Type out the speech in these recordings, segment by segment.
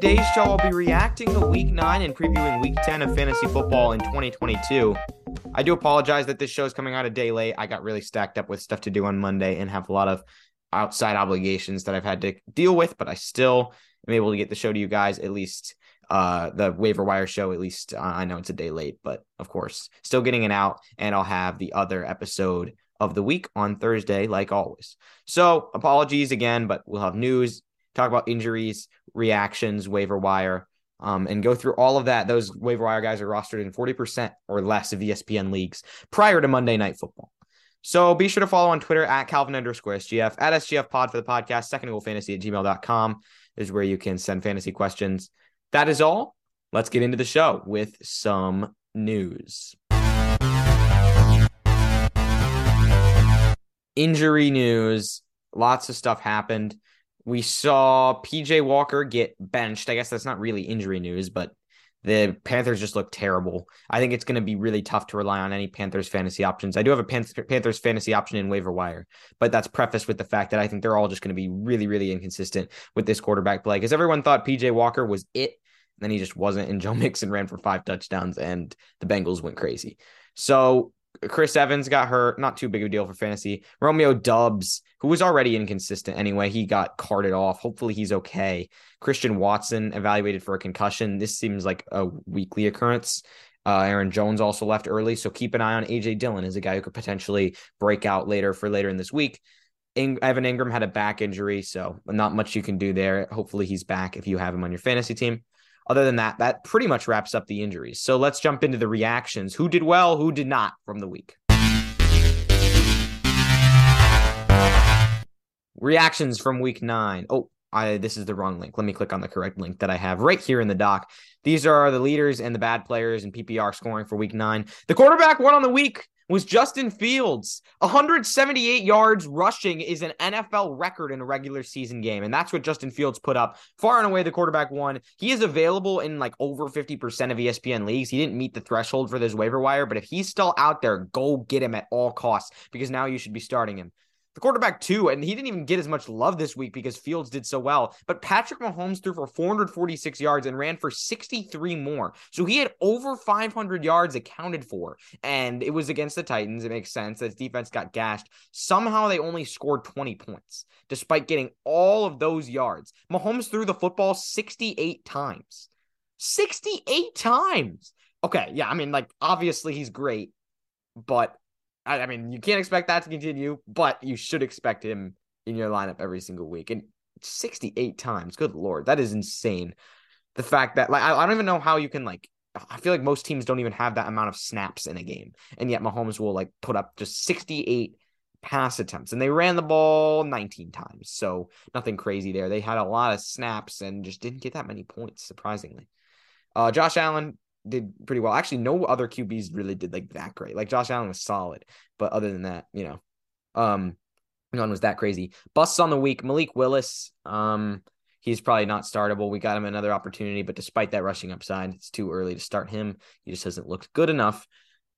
today's show, I'll be reacting to Week 9 and previewing Week 10 of fantasy football in 2022. I do apologize that this show is coming out a day late. I got really stacked up with stuff to do on Monday and have a lot of outside obligations that I've had to deal with, but I still am able to get the show to you guys at least uh the waiver wire show at least uh, i know it's a day late but of course still getting it out and i'll have the other episode of the week on thursday like always so apologies again but we'll have news talk about injuries reactions waiver wire um, and go through all of that those waiver wire guys are rostered in 40% or less of espn leagues prior to monday night football so be sure to follow on Twitter at Calvin underscore SGF, at SGF pod for the podcast, second goal fantasy at gmail.com is where you can send fantasy questions. That is all. Let's get into the show with some news. Injury news. Lots of stuff happened. We saw PJ Walker get benched. I guess that's not really injury news, but the Panthers just look terrible. I think it's going to be really tough to rely on any Panthers fantasy options. I do have a Panthers fantasy option in waiver wire, but that's prefaced with the fact that I think they're all just going to be really, really inconsistent with this quarterback play because everyone thought PJ Walker was it then he just wasn't. And Joe Mixon ran for five touchdowns, and the Bengals went crazy. So Chris Evans got hurt. Not too big of a deal for fantasy. Romeo Doubs, who was already inconsistent anyway, he got carted off. Hopefully he's okay. Christian Watson evaluated for a concussion. This seems like a weekly occurrence. Uh, Aaron Jones also left early, so keep an eye on AJ Dillon as a guy who could potentially break out later for later in this week. In- Evan Engram had a back injury, so not much you can do there. Hopefully he's back if you have him on your fantasy team other than that, that pretty much wraps up the injuries. So let's jump into the reactions. Who did well, who did not from the week? Reactions from week nine. Oh, I this is the wrong link. Let me click on the correct link that I have right here in the doc. These are the leaders and the bad players and PPR scoring for week nine. The quarterback won on the week was Justin Fields. 178 yards rushing is an NFL record in a regular season game. And that's what Justin Fields put up. Far and away, the quarterback won. He is available in like over 50% of ESPN leagues. He didn't meet the threshold for this waiver wire, but if he's still out there, go get him at all costs because now you should be starting him the quarterback too, and he didn't even get as much love this week because Fields did so well. But Patrick Mahomes threw for 446 yards and ran for 63 more. So he had over 500 yards accounted for, and it was against the Titans. It makes sense. That defense got gashed. Somehow they only scored 20 points despite getting all of those yards. Mahomes threw the football 68 times. 68 times. Okay, yeah, I mean, like obviously he's great, but I, I mean, you can't expect that to continue, but you should expect him in your lineup every single week. And 68 times, good lord, that is insane. The fact that like I, I don't even know how you can like I feel like most teams don't even have that amount of snaps in a game. And yet Mahomes will like put up just 68 pass attempts. And they ran the ball 19 times. So nothing crazy there. They had a lot of snaps and just didn't get that many points, surprisingly. Uh, Josh Allen did pretty well. Actually, no other QBs really did like that great. Like Josh Allen was solid, but other than that, you know, um, none was that crazy. Busts on the week, Malik Willis. Um, he's probably not startable. We got him another opportunity, but despite that rushing upside, it's too early to start him. He just hasn't looked good enough.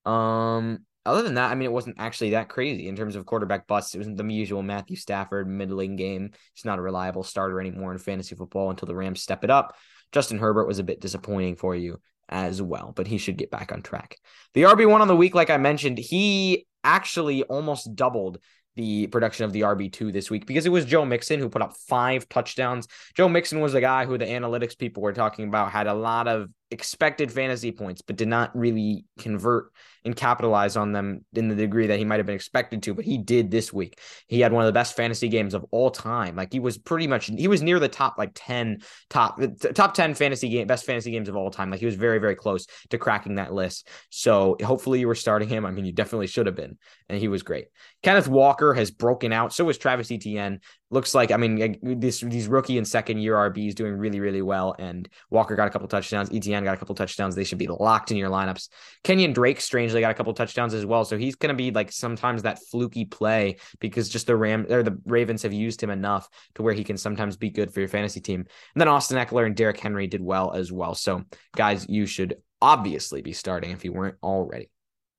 Um, other than that, I mean, it wasn't actually that crazy in terms of quarterback busts. It wasn't the usual Matthew Stafford middling game. He's not a reliable starter anymore in fantasy football until the Rams step it up. Justin Herbert was a bit disappointing for you as well, but he should get back on track. The RB1 on the week, like I mentioned, he actually almost doubled the production of the RB2 this week because it was Joe Mixon who put up five touchdowns. Joe Mixon was the guy who the analytics people were talking about had a lot of expected fantasy points, but did not really convert and capitalize on them in the degree that he might have been expected to, but he did this week. He had one of the best fantasy games of all time. Like he was pretty much he was near the top like 10 top top 10 fantasy game best fantasy games of all time. Like he was very very close to cracking that list. So hopefully you were starting him. I mean you definitely should have been and he was great. Kenneth Walker has broken out. So was Travis Etienne looks like I mean this these rookie and second year RBs doing really really well and Walker got a couple touchdowns Etienne got a couple touchdowns. They should be locked in your lineups. Kenyan Drake strangely got a couple touchdowns as well. So he's going to be like sometimes that fluky play because just the Ram or the Ravens have used him enough to where he can sometimes be good for your fantasy team. And then Austin Ekeler and Derrick Henry did well as well. So guys you should obviously be starting if you weren't already.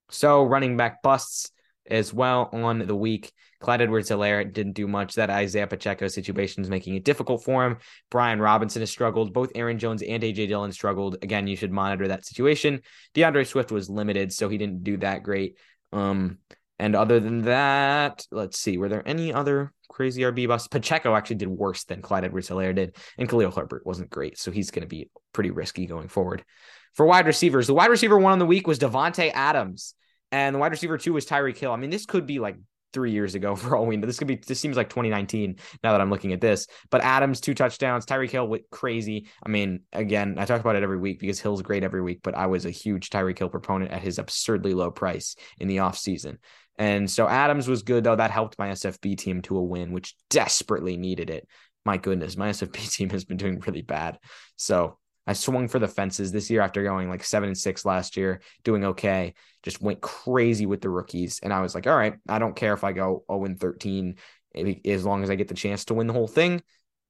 So running back busts as well on the week. Clyde Edwards Helaire didn't do much. That Isaiah Pacheco situation is making it difficult for him. Brian Robinson has struggled. Both Aaron Jones and AJ Dillon struggled. Again, you should monitor that situation. DeAndre Swift was limited, so he didn't do that great. Um, and other than that, let's see, were there any other crazy RB busts? Pacheco actually did worse than Clyde Edwards Helaire did, and Khalil Herbert wasn't great, so he's going to be pretty risky going forward. For wide receivers, the wide receiver one on the week was Davante Adams. And the wide receiver two was Tyreek Hill. I mean, this could be like three years ago for all we know. This could be this seems like 2019 now that I'm looking at this. But Adams, two touchdowns, Tyreek Hill went crazy. I mean, again, I talk about it every week because Hill's great every week, but I was a huge Tyreek Hill proponent at his absurdly low price in the offseason. And so Adams was good, though. That helped my SFB team to a win, which desperately needed it. My goodness, my SFB team has been doing really bad. So I swung for the fences this year after going like seven and six last year, doing okay. Just went crazy with the rookies. And I was like, all right, I don't care if I go 0 and 13 as long as I get the chance to win the whole thing.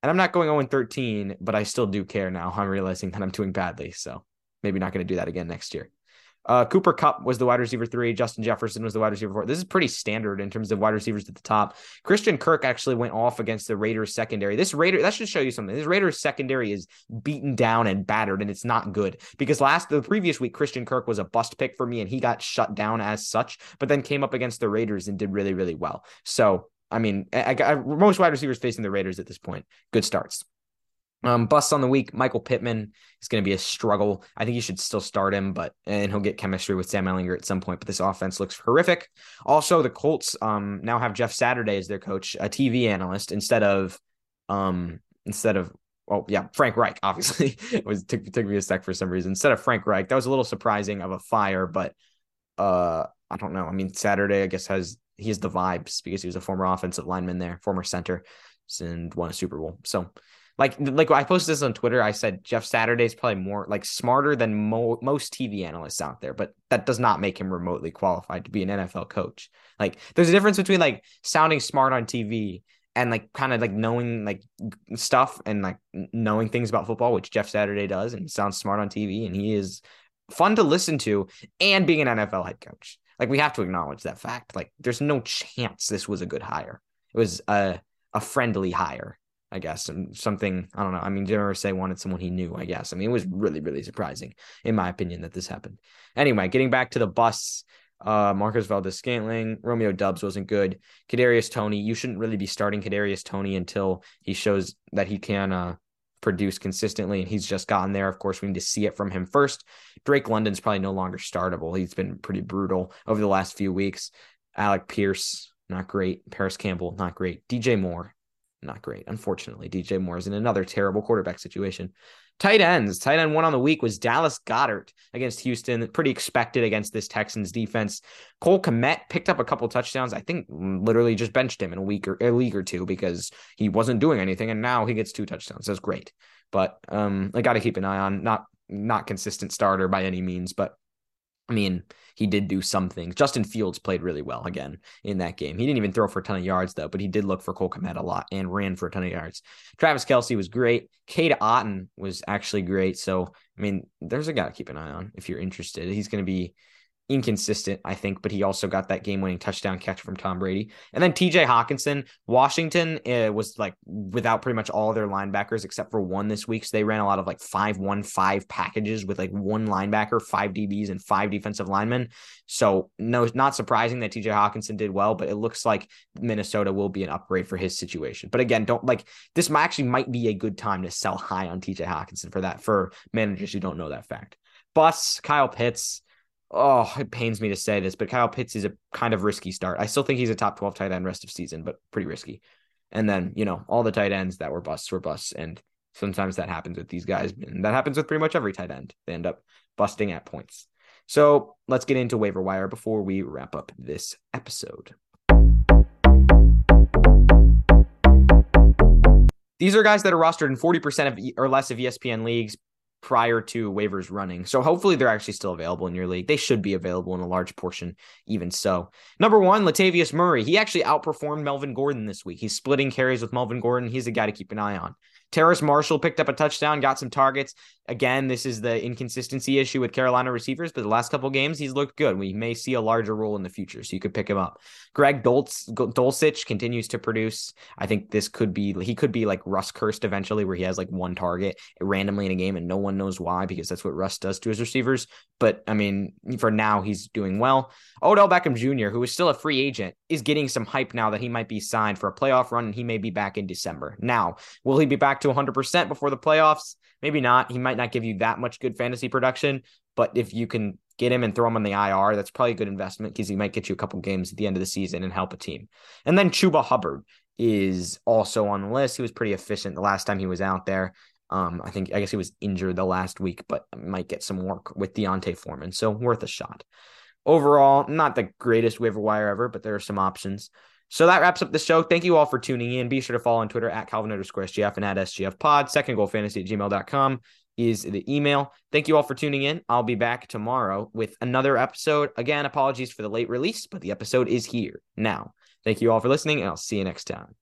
And I'm not going 0 and 13, but I still do care now. I'm realizing that I'm doing badly. So maybe not going to do that again next year. Uh, Cooper Kupp was the wide receiver three. Justin Jefferson was the wide receiver four. This is pretty standard in terms of wide receivers at the top. Christian Kirk actually went off against the Raiders secondary. This Raider that should show you something. This Raiders secondary is beaten down and battered, and it's not good because last the previous week Christian Kirk was a bust pick for me, and he got shut down as such. But then came up against the Raiders and did really really well. So I mean, I, I, most wide receivers facing the Raiders at this point, good starts. Um, busts on the week. Michael Pittman is going to be a struggle. I think you should still start him, but and he'll get chemistry with Sam Ehlinger at some point. But this offense looks horrific. Also, the Colts um now have Jeff Saturday as their coach, a TV analyst instead of um instead of oh yeah Frank Reich. Obviously, it was took took me a sec for some reason instead of Frank Reich. That was a little surprising of a fire, but uh I don't know. I mean, Saturday I guess has he has the vibes because he was a former offensive lineman there, former center, and won a Super Bowl. So like like I posted this on Twitter. I said Jeff Saturday is probably more like smarter than mo- most TV analysts out there, but that does not make him remotely qualified to be an NFL coach. Like there's a difference between like sounding smart on TV and like kind of like knowing like stuff and like knowing things about football, which Jeff Saturday does and sounds smart on TV, and he is fun to listen to, and being an NFL head coach. Like we have to acknowledge that fact. Like there's no chance this was a good hire. It was a a friendly hire I guess, and something I don't know. I mean, Jim Irsay wanted someone he knew. I guess. I mean, it was really, really surprising, in my opinion, that this happened. Anyway, getting back to the bus, uh, Marquez Valdes-Scantling, Romeo Doubs wasn't good. Kadarius Toney, you shouldn't really be starting Kadarius Toney until he shows that he can uh, produce consistently, and he's just gotten there. Of course, we need to see it from him first. Drake London's probably no longer startable. He's been pretty brutal over the last few weeks. Alec Pierce, not great. Parris Campbell, not great. DJ Moore, not great. Unfortunately, DJ Moore is in another terrible quarterback situation. Tight ends. Tight end one on the week was Dallas Goedert against Houston. Pretty expected against this Texans defense. Cole Kmet picked up a couple touchdowns. I think literally just benched him in a week or a league or two because he wasn't doing anything, and now he gets two touchdowns. That's great. But um, I got to keep an eye on not not consistent starter by any means, but I mean, he did do some things. Justin Fields played really well again in that game. He didn't even throw for a ton of yards, though, but he did look for Cole Kmet a lot and ran for a ton of yards. Travis Kelce was great. Cade Otton was actually great. So, I mean, there's a guy to keep an eye on if you're interested. He's going to be inconsistent, I think, but he also got that game winning touchdown catch from Tom Brady. And then TJ Hockenson, Washington uh, was like without pretty much all their linebackers except for one this week. So they ran a lot of like 5 1 5 packages with like one linebacker, five DBs, and five defensive linemen. So, no, not surprising that TJ Hockenson did well, but it looks like Minnesota will be an upgrade for his situation. But again, don't like this actually might be a good time to sell high on TJ Hockenson for that for managers who don't know that fact. Bus, Kyle Pitts oh, it pains me to say this, but Kyle Pitts is a kind of risky start. I still think he's a top 12 tight end rest of season, but pretty risky. And then, you know, all the tight ends that were busts were busts. And sometimes that happens with these guys. And that happens with pretty much every tight end. They end up busting at points. So let's get into waiver wire before we wrap up this episode. These are guys that are rostered in 40% of or less of ESPN leagues prior to waivers running. So hopefully they're actually still available in your league. They should be available in a large portion, even so. Number one, Latavius Murray. He actually outperformed Melvin Gordon this week. He's splitting carries with Melvin Gordon. He's a guy to keep an eye on. Terrace Marshall picked up a touchdown, got some targets. Again, this is the inconsistency issue with Carolina receivers, but the last couple games he's looked good. We may see a larger role in the future, so you could pick him up. Greg Dulcich continues to produce. I think this could be he could be like Russ Cursed eventually, where he has like one target randomly in a game and no one knows why because that's what Russ does to his receivers. But I mean, for now he's doing well. Odell Beckham Jr., who is still a free agent, is getting some hype now that he might be signed for a playoff run and he may be back in December. Now, will he be back to 100% before the playoffs? Maybe not. He might not give you that much good fantasy production, but if you can get him and throw him on the IR, that's probably a good investment because he might get you a couple games at the end of the season and help a team. And then Chuba Hubbard is also on the list. He was pretty efficient the last time he was out there. Um, I think I guess he was injured the last week, but might get some work with D'Onta Foreman, so worth a shot. Overall, not the greatest waiver wire ever, but there are some options. So that wraps up the show. Thank you all for tuning in. Be sure to follow on Twitter at Calvin underscore SGF and at SGF pod. Second goal fantasy at gmail.com is the email. Thank you all for tuning in. I'll be back tomorrow with another episode. Again, apologies for the late release, but the episode is here now. Thank you all for listening, and I'll see you next time.